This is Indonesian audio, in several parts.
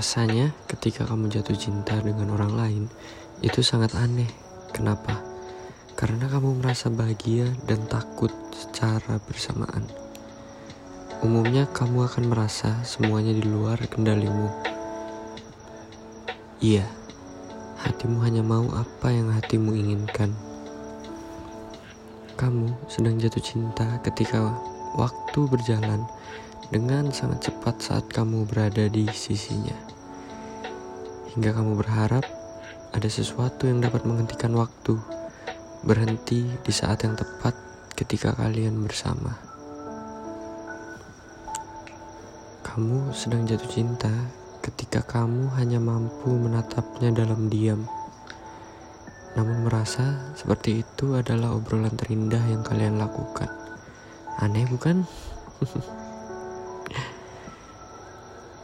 Rasanya ketika kamu jatuh cinta dengan orang lain itu sangat aneh. Kenapa? Karena kamu merasa bahagia dan takut secara bersamaan. Umumnya kamu akan merasa semuanya di luar kendalimu. Iya, hatimu hanya mau apa yang hatimu inginkan. Kamu sedang jatuh cinta ketika waktu berjalan dengan sangat cepat saat kamu berada di sisinya. Hingga kamu berharap ada sesuatu yang dapat menghentikan waktu, berhenti di saat yang tepat ketika kalian bersama. Kamu sedang jatuh cinta ketika kamu hanya mampu menatapnya dalam diam. Namun merasa seperti itu adalah obrolan terindah yang kalian lakukan. Aneh bukan?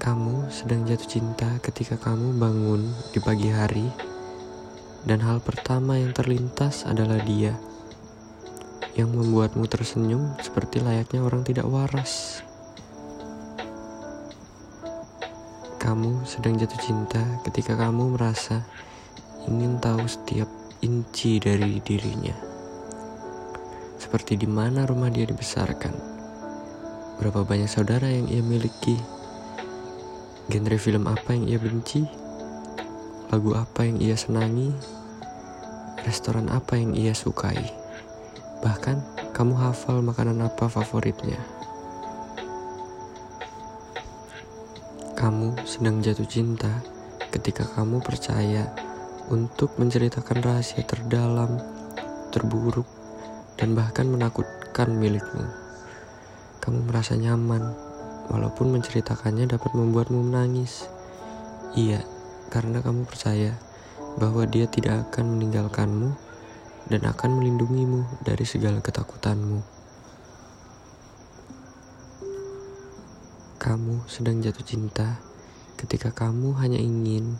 Kamu sedang jatuh cinta ketika kamu bangun di pagi hari, dan hal pertama yang terlintas adalah dia yang membuatmu tersenyum seperti layaknya orang tidak waras. Kamu sedang jatuh cinta ketika kamu merasa ingin tahu setiap inci dari dirinya, seperti di mana rumah dia dibesarkan, berapa banyak saudara yang ia miliki genre film apa yang ia benci, lagu apa yang ia senangi, restoran apa yang ia sukai. Bahkan kamu hafal makanan apa favoritnya. Kamu sedang jatuh cinta ketika kamu percaya untuk menceritakan rahasia terdalam, terburuk, dan bahkan menakutkan milikmu. Kamu merasa nyaman walaupun menceritakannya dapat membuatmu menangis. Iya, karena kamu percaya bahwa dia tidak akan meninggalkanmu dan akan melindungimu dari segala ketakutanmu. Kamu sedang jatuh cinta ketika kamu hanya ingin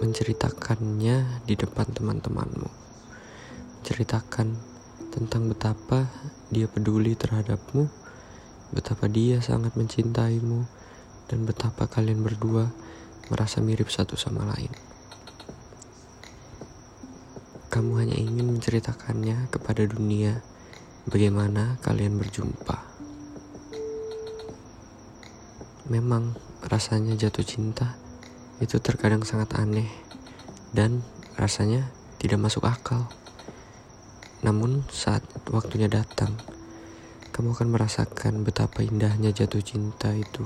menceritakannya di depan teman-temanmu. Ceritakan tentang betapa dia peduli terhadapmu betapa dia sangat mencintaimu, dan betapa kalian berdua merasa mirip satu sama lain. Kamu hanya ingin menceritakannya kepada dunia bagaimana kalian berjumpa. Memang rasanya jatuh cinta itu terkadang sangat aneh dan rasanya tidak masuk akal. Namun saat waktunya datang, kamu akan merasakan betapa indahnya jatuh cinta itu.